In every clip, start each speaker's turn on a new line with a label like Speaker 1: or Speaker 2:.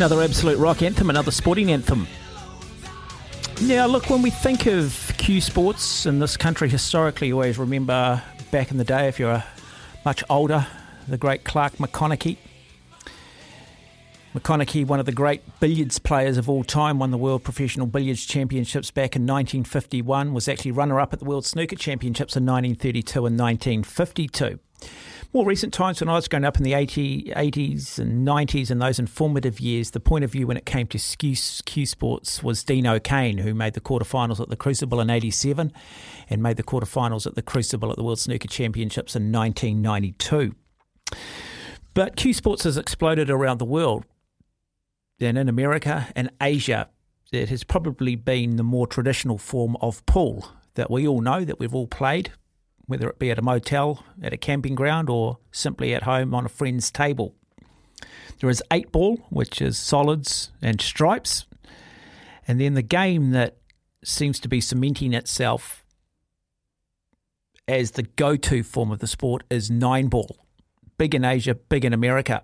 Speaker 1: Another absolute rock anthem, another sporting anthem. Now, look, when we think of Cue Sports in this country historically, you always remember back in the day, if you're much older, the great Clark McConachy. McConachy, one of the great billiards players of all time, won the World Professional Billiards Championships back in 1951, was actually runner up at the World Snooker Championships in 1932 and 1952 more recent times when I was growing up in the 80, 80s and 90s and those informative years, the point of view when it came to Cue, Sports was Dean O'Kane, who made the quarterfinals at the Crucible in 87 and made the quarterfinals at the Crucible at the World Snooker Championships in 1992. But Cue Sports has exploded around the world. And in America and Asia, it has probably been the more traditional form of pool that we all know, that we've all played whether it be at a motel, at a camping ground, or simply at home on a friend's table. There is eight ball, which is solids and stripes. And then the game that seems to be cementing itself as the go to form of the sport is nine ball. Big in Asia, big in America.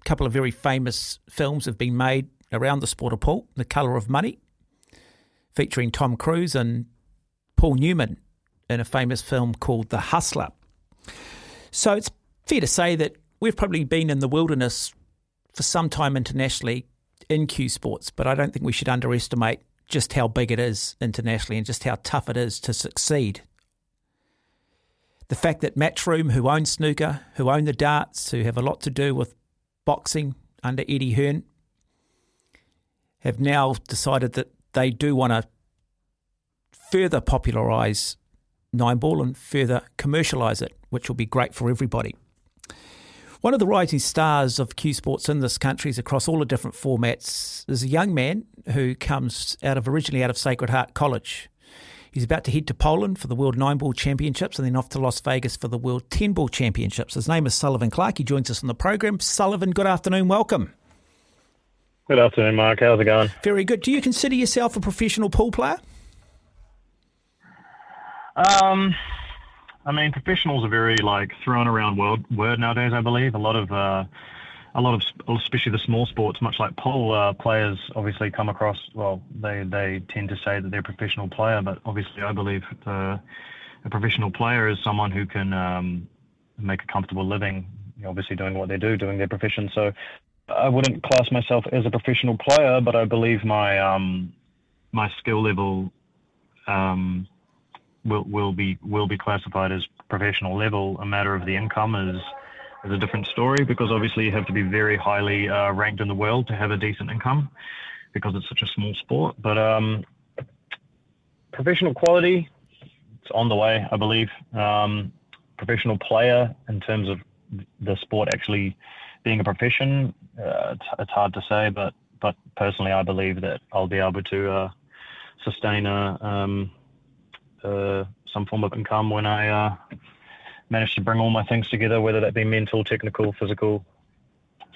Speaker 1: A couple of very famous films have been made around the sport of pool The Colour of Money, featuring Tom Cruise and Paul Newman in a famous film called The Hustler. So it's fair to say that we've probably been in the wilderness for some time internationally in Cue Sports, but I don't think we should underestimate just how big it is internationally and just how tough it is to succeed. The fact that Matchroom, who own snooker, who own the darts, who have a lot to do with boxing under Eddie Hearn, have now decided that they do want to further popularise nine ball and further commercialise it, which will be great for everybody. One of the rising stars of Cue Sports in this country is across all the different formats is a young man who comes out of originally out of Sacred Heart College. He's about to head to Poland for the World Nine Ball Championships and then off to Las Vegas for the World Ten Ball Championships. His name is Sullivan Clark. He joins us on the program. Sullivan, good afternoon. Welcome.
Speaker 2: Good afternoon, Mark. How's it going?
Speaker 1: Very good. Do you consider yourself a professional pool player?
Speaker 2: Um, I mean, professionals are very like thrown around word word nowadays. I believe a lot of uh, a lot of especially the small sports, much like pool uh, players, obviously come across. Well, they they tend to say that they're a professional player, but obviously, I believe the, a professional player is someone who can um, make a comfortable living. Obviously, doing what they do, doing their profession. So, I wouldn't class myself as a professional player, but I believe my um, my skill level um, will will be will be classified as professional level. A matter of the income is is a different story because obviously you have to be very highly uh, ranked in the world to have a decent income because it's such a small sport. But um, professional quality, it's on the way, I believe. Um, professional player in terms of the sport actually being a profession, uh, it's, it's, hard to say, but but personally, I believe that I'll be able to uh, sustain a um, uh, some form of income when I uh, manage to bring all my things together, whether that be mental, technical, physical,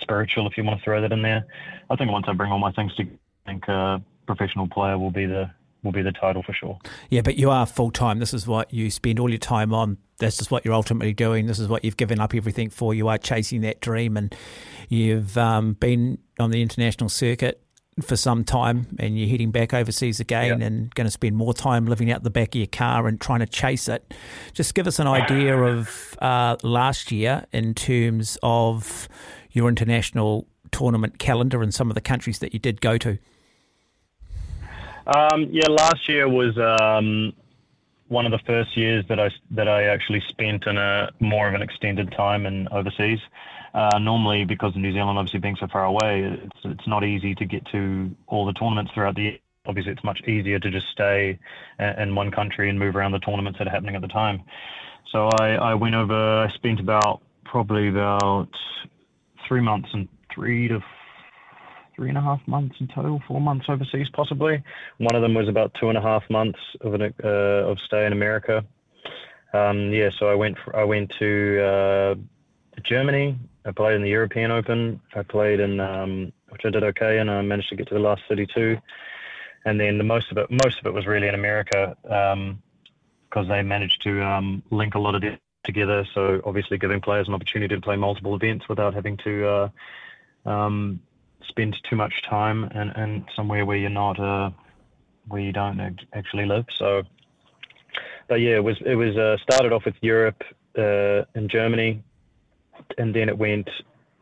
Speaker 2: spiritual, if you want to throw that in there. I think once I bring all my things together, I think uh, professional player will be the will be the title for sure.
Speaker 1: Yeah, but you are full time. This is what you spend all your time on. This is what you're ultimately doing. This is what you've given up everything for. You are chasing that dream, and you've um, been on the international circuit for some time and you're heading back overseas again
Speaker 2: Yep.
Speaker 1: and going to spend more time living out the back of your car and trying to chase it. Just give us an idea of uh, last year in terms of your international tournament calendar and some of the countries that you did go to.
Speaker 2: Um, yeah, last year was um, one of the first years that I that I actually spent in a more of an extended time in overseas. Uh, normally, because New Zealand obviously being so far away, it's it's not easy to get to all the tournaments throughout the year. Obviously, it's much easier to just stay in one country and move around the tournaments that are happening at the time. So I, I went over. I spent about probably about three months and three to three and a half months in total, four months overseas possibly. One of them was about two and a half months of an uh, of stay in America. Um, yeah, so I went I went to uh, Germany. I played in the European Open. I played in um, which I did okay, and I managed to get to the last 32. And then the most of it most of it was really in America because they managed to um, link a lot of it together. So obviously giving players an opportunity to play multiple events without having to uh, um, spend too much time and, and somewhere where you're not uh, where you don't ac- actually live. So, but yeah, it was it was uh, started off with Europe uh, and Germany, and then it went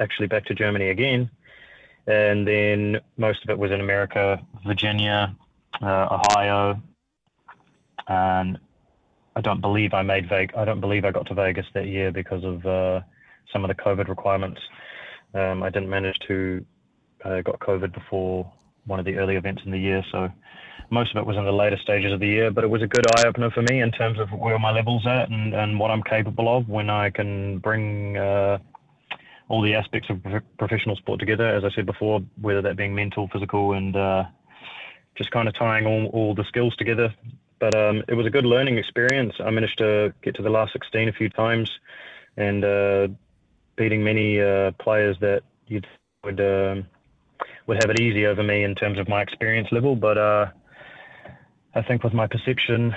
Speaker 2: actually back to Germany again, and then most of it was in America, Virginia, uh, Ohio, and I don't believe I made Vegas. I don't believe I got to Vegas that year because of uh, some of the COVID requirements. Um, I didn't manage to uh, got COVID before one of the early events in the year, so most of it was in the later stages of the year. But it was a good eye opener for me in terms of where my levels at and, and what I'm capable of when I can bring uh, all the aspects of prof- professional sport together. As I said before, whether that being mental, physical, and uh, just kind of tying all, all the skills together. But um, it was a good learning experience. I managed to get to the last 16 a few times and uh, beating many uh, players that you'd would um, would have it easy over me in terms of my experience level. But uh, I think with my perception,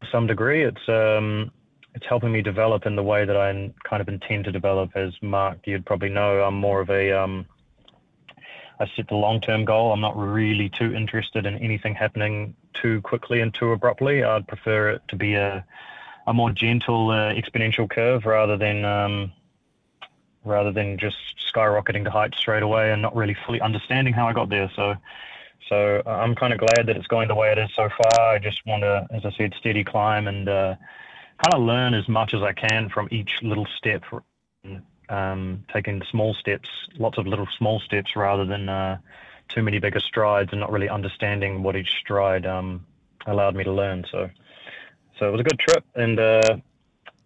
Speaker 2: to some degree, it's um, it's helping me develop in the way that I kind of intend to develop. As Mark, you'd probably know, I'm more of a um, I set the long-term goal. I'm not really too interested in anything happening too quickly and too abruptly. I'd prefer it to be a a more gentle uh, exponential curve rather than um, rather than just skyrocketing to heights straight away and not really fully understanding how I got there. So, so uh, I'm kind of glad that it's going the way it is so far. I just want to, as I said, steady climb and uh, kind of learn as much as I can from each little step. Um, taking small steps, lots of little small steps, rather than uh, too many bigger strides, and not really understanding what each stride um, allowed me to learn. So, so it was a good trip, and uh,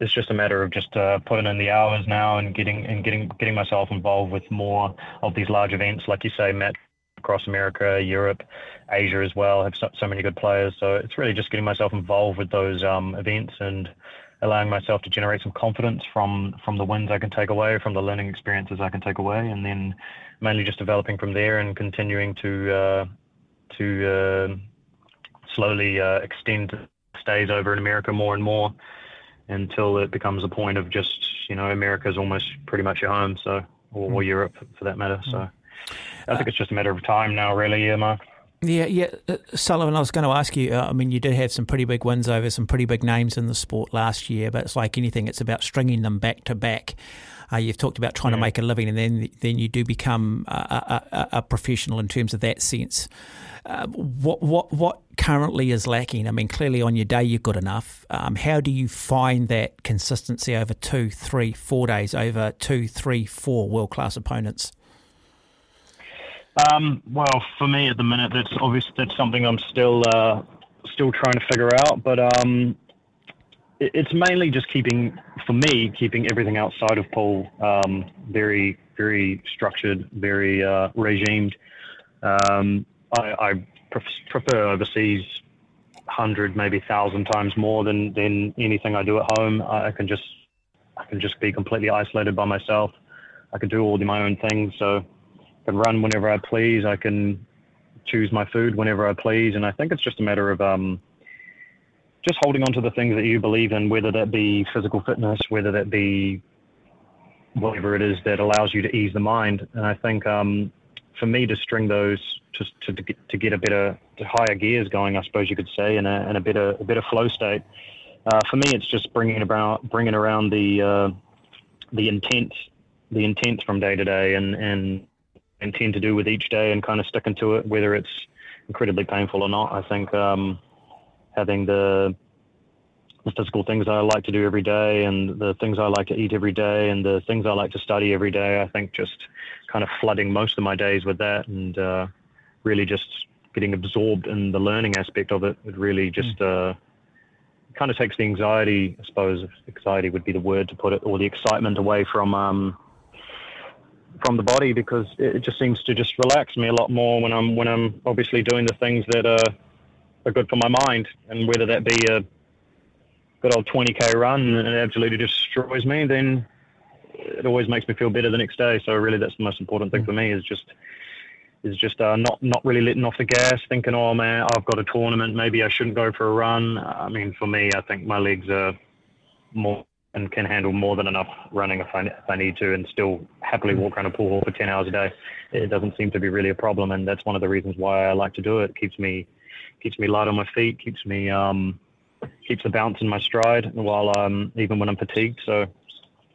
Speaker 2: it's just a matter of just uh, putting in the hours now and getting and getting getting myself involved with more of these large events, like you say, Matt, across America, Europe, Asia as well. Have so, so many good players, so it's really just getting myself involved with those um, events and allowing myself to generate some confidence from from the wins I can take away, from the learning experiences I can take away, and then mainly just developing from there and continuing to uh, to uh, slowly uh, extend stays over in America more and more until it becomes a point of just you know America's almost pretty much your home, so or, or hmm. Europe for that matter. So I uh, think it's just a matter of time now, really, yeah, Mark.
Speaker 1: Yeah, yeah. Uh, Sullivan, I was going to ask you. Uh, I mean, you did have some pretty big wins over some pretty big names in the sport last year, but it's like anything; it's about stringing them back to back. Uh, you've talked about trying to make a living, and then then you do become a, a, a professional in terms of that sense. Uh, what what what currently is lacking? I mean, clearly on your day you're good enough. Um, how do you find that consistency over two, three, four days over two, three, four world class opponents?
Speaker 2: Um, well, for me at the minute, that's obviously that's something I'm still uh, still trying to figure out. But um, it, it's mainly just keeping, for me, keeping everything outside of pool um, very very structured, very uh, regimed. Um, I, I prefer overseas hundred, maybe thousand times more than than anything I do at home. I, I can just I can just be completely isolated by myself. I can do all my own things. So can run whenever I please. I can choose my food whenever I please. And I think it's just a matter of um, just holding on to the things that you believe in, whether that be physical fitness, whether that be whatever it is that allows you to ease the mind. And I think um, for me to string those just to, to, get, to get a better higher gears going, I suppose you could say, and a, and a better a better flow state. Uh, for me, it's just bringing about bringing around the uh, the intent the intent from day to day and and intend to do with each day and kind of sticking to it, whether it's incredibly painful or not. I think um, having the the physical things I like to do every day and the things I like to eat every day and the things I like to study every day. I think just kind of flooding most of my days with that and uh, really just getting absorbed in the learning aspect of it. It really just uh, kind of takes the anxiety, I suppose, anxiety would be the word to put it, or the excitement away from um, from the body because it just seems to just relax me a lot more when I'm when I'm obviously doing the things that are are good for my mind, and whether that be a good old 20k run and it absolutely destroys me, then it always makes me feel better the next day. So really, that's the most important thing for me is just is just uh, not not really letting off the gas, thinking, oh man, I've got a tournament, maybe I shouldn't go for a run. I mean, for me, I think my legs are more and can handle more than enough running if I, if I need to, and still happily walk around a pool hall for 10 hours a day. It doesn't seem to be really a problem, and that's one of the reasons why I like to do it. it keeps me keeps me light on my feet, keeps me um, keeps the bounce in my stride while um, even when I'm fatigued. So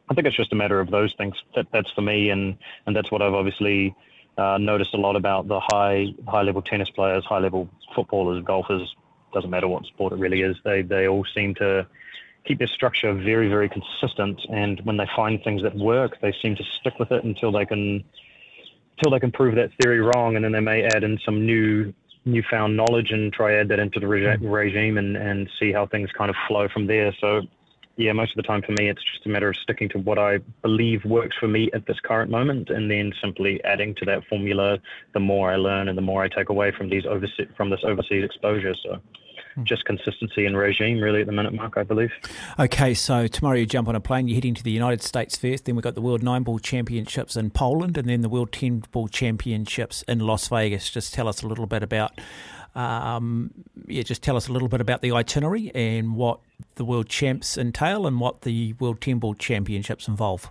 Speaker 2: I think it's just a matter of those things. That, that's for me, and and that's what I've obviously uh, noticed a lot about the high high level tennis players, high level footballers, golfers. Doesn't matter what sport it really is. They they all seem to keep their structure very very consistent, and when they find things that work, they seem to stick with it until they can until they can prove that theory wrong, and then they may add in some new newfound knowledge and try add that into the reg- mm. regime and, and see how things kind of flow from there. So, yeah, most of the time for me, it's just a matter of sticking to what I believe works for me at this current moment, and then simply adding to that formula the more I learn and the more I take away from these overseas from this overseas exposure. So, Hmm. Just consistency and regime really at the minute, Mark, I believe.
Speaker 1: Okay, so tomorrow you jump on a plane, you're heading to the United States first, then we've got the World Nine Ball Championships in Poland, and then the World Ten Ball Championships in Las Vegas. Just tell us a little bit about. Um, yeah, just tell us a little bit about the itinerary and what the World Champs entail and what the World Ten Ball Championships involve.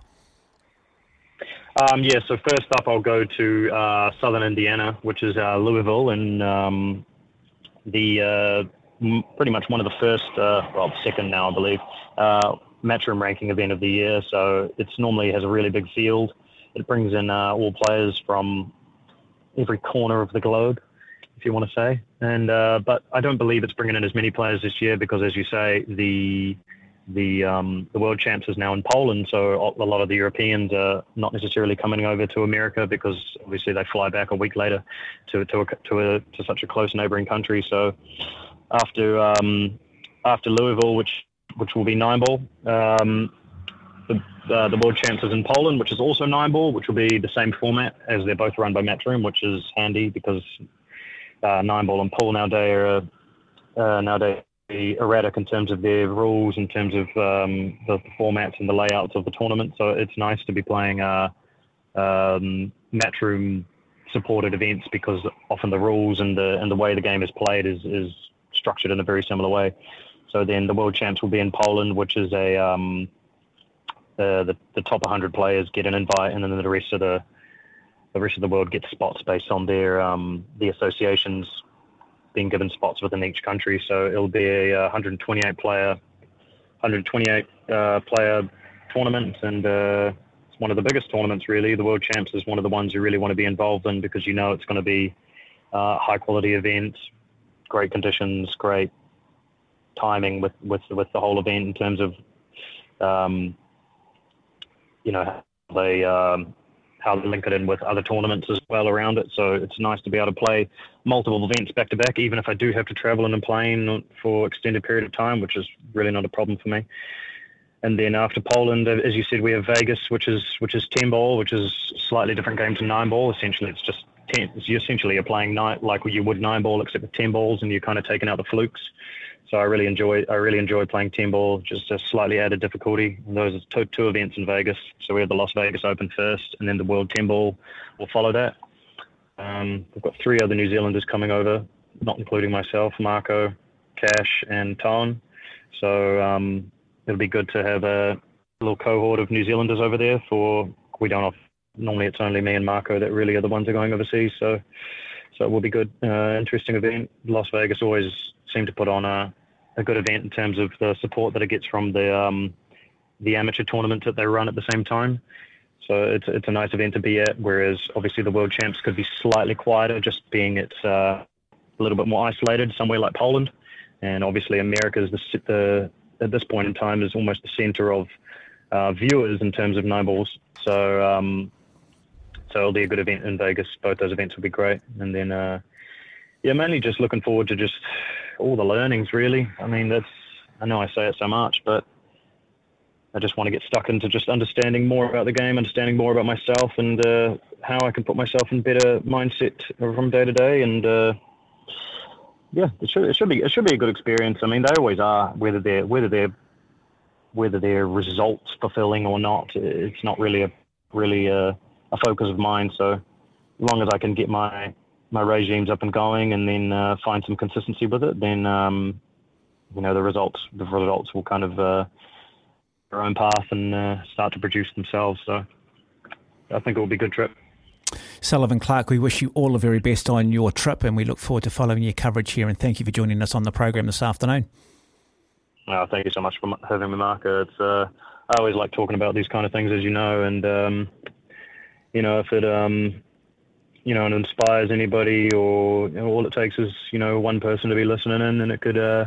Speaker 2: Um, yeah, so first up, I'll go to uh, southern Indiana, which is uh, Louisville, and um, the uh, pretty much one of the first, uh, well, second now, I believe, uh, Matchroom ranking event of the year. So it's normally has a really big field. It brings in uh, all players from every corner of the globe, if you want to say. And uh, but I don't believe it's bringing in as many players this year because, as you say, the the um, the world champs is now in Poland, so a lot of the Europeans are not necessarily coming over to America because obviously they fly back a week later to to a, to, a, to such a close neighboring country. So after um, after Louisville, which which will be nine ball. Um, the, uh, the world champs is in Poland, which is also nine ball, which will be the same format as they're both run by Matchroom, which is handy because uh, nine ball and pool nowadays are uh, nowadays erratic in terms of their rules, in terms of um, the formats and the layouts of the tournament. So it's nice to be playing uh, um, Matchroom supported events because often the rules and the and the way the game is played is is structured in a very similar way. So then the world champs will be in Poland, which is a um, the, the, the top 100 players get an invite, and then the rest of the the rest of the world gets spots based on their um, the associations being given spots within each country. So it'll be a 128 player 128 uh, player tournament, and uh, it's one of the biggest tournaments really. The world champs is one of the ones you really want to be involved in because you know it's going to be uh, high quality event, great conditions, great timing with, with, with the whole event in terms of, um, you know, they, um, how they link it in with other tournaments as well around it. So it's nice to be able to play multiple events back to back, even if I do have to travel in a plane for extended period of time, which is really not a problem for me. And then after Poland, as you said, we have Vegas, which is which is ten ball, which is slightly different game to nine ball. Essentially, it's just ten. You essentially nine like you would nine ball, except with ten balls, and you're kind of taking out the flukes. So I really enjoy I really enjoy playing ten ball, just a slightly added difficulty. And those are two, two events in Vegas. So we have the Las Vegas Open first, and then the World Ten Ball will follow that. Um, we've got three other New Zealanders coming over, not including myself, Marco, Cash, and Tone. So um, it'll be good to have a little cohort of New Zealanders over there for we don't normally it's only me and Marco that really are the ones that are going overseas. So so it will be good, uh, interesting event. Las Vegas always seem to put on a, a good event in terms of the support that it gets from the um, the amateur tournaments that they run at the same time. So it's it's a nice event to be at. Whereas obviously the world champs could be slightly quieter, just being it's uh, a little bit more isolated somewhere like Poland, and obviously America is the, the at this point in time is almost the center of uh, viewers in terms of nine balls. So um, so it'll be a good event in Vegas. Both those events will be great, and then uh, yeah, mainly just looking forward to just all the learnings. Really, I mean that's I know I say it so much, but I just want to get stuck into just understanding more about the game, understanding more about myself, and uh, how I can put myself in better mindset from day to day. And uh, yeah, it should, it should be it should be a good experience. I mean, they always are, whether they're whether they're whether they're results fulfilling or not. It's not really a really a, a focus of mine. So as long as I can get my my regimes up and going, and then uh, find some consistency with it, then um, you know the results the results will kind of uh, their own path and uh, start to produce themselves. So I think it will be a good trip.
Speaker 1: Sullivan Clark, we wish you all the very best on your trip and we look forward to following your coverage here. And thank you for joining us on the program this afternoon.
Speaker 2: Oh, thank you so much for having me, Mark. It's, uh, I always like talking about these kind of things, as you know, and um, you know, if it um, you know, it inspires anybody, or you know, all it takes is you know one person to be listening in, and it could uh,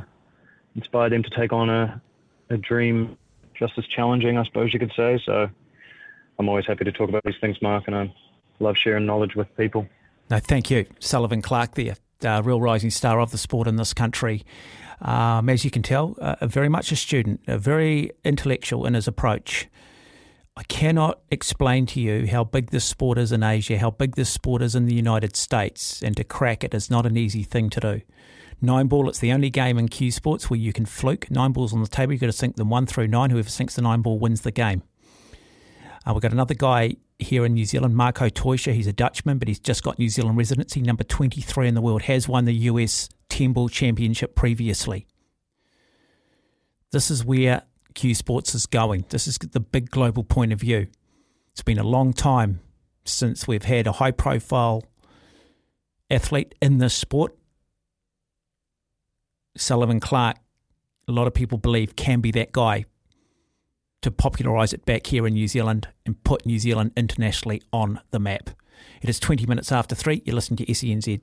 Speaker 2: inspire them to take on a, a dream just as challenging, I suppose you could say. So I'm always happy to talk about these things, Mark, and I love sharing knowledge with people.
Speaker 1: No, thank you, Sullivan Clark, the uh, real rising star of the sport in this country. Um, as you can tell, uh, very much a student, a very intellectual in his approach. I cannot explain to you how big this sport is in Asia, how big this sport is in the United States, and to crack it is not an easy thing to do. Nine ball, it's the only game in Cue Sports where you can fluke. Nine balls on the table, you've got to sink them one through nine. Whoever sinks the nine ball wins the game. Uh, we've got another guy here in New Zealand, Marco Teutscher. He's a Dutchman, but he's just got New Zealand residency, number 23 in the world, has won the US 10 ball championship previously. This is where Cue Sports is going. This is the big global point of view. It's been a long time since we've had a high profile athlete in this sport Sullivan Clark, a lot of people believe can be that guy to popularise it back here in New Zealand and put New Zealand internationally on the map. It is 20 minutes after three. You're listening to SENZ.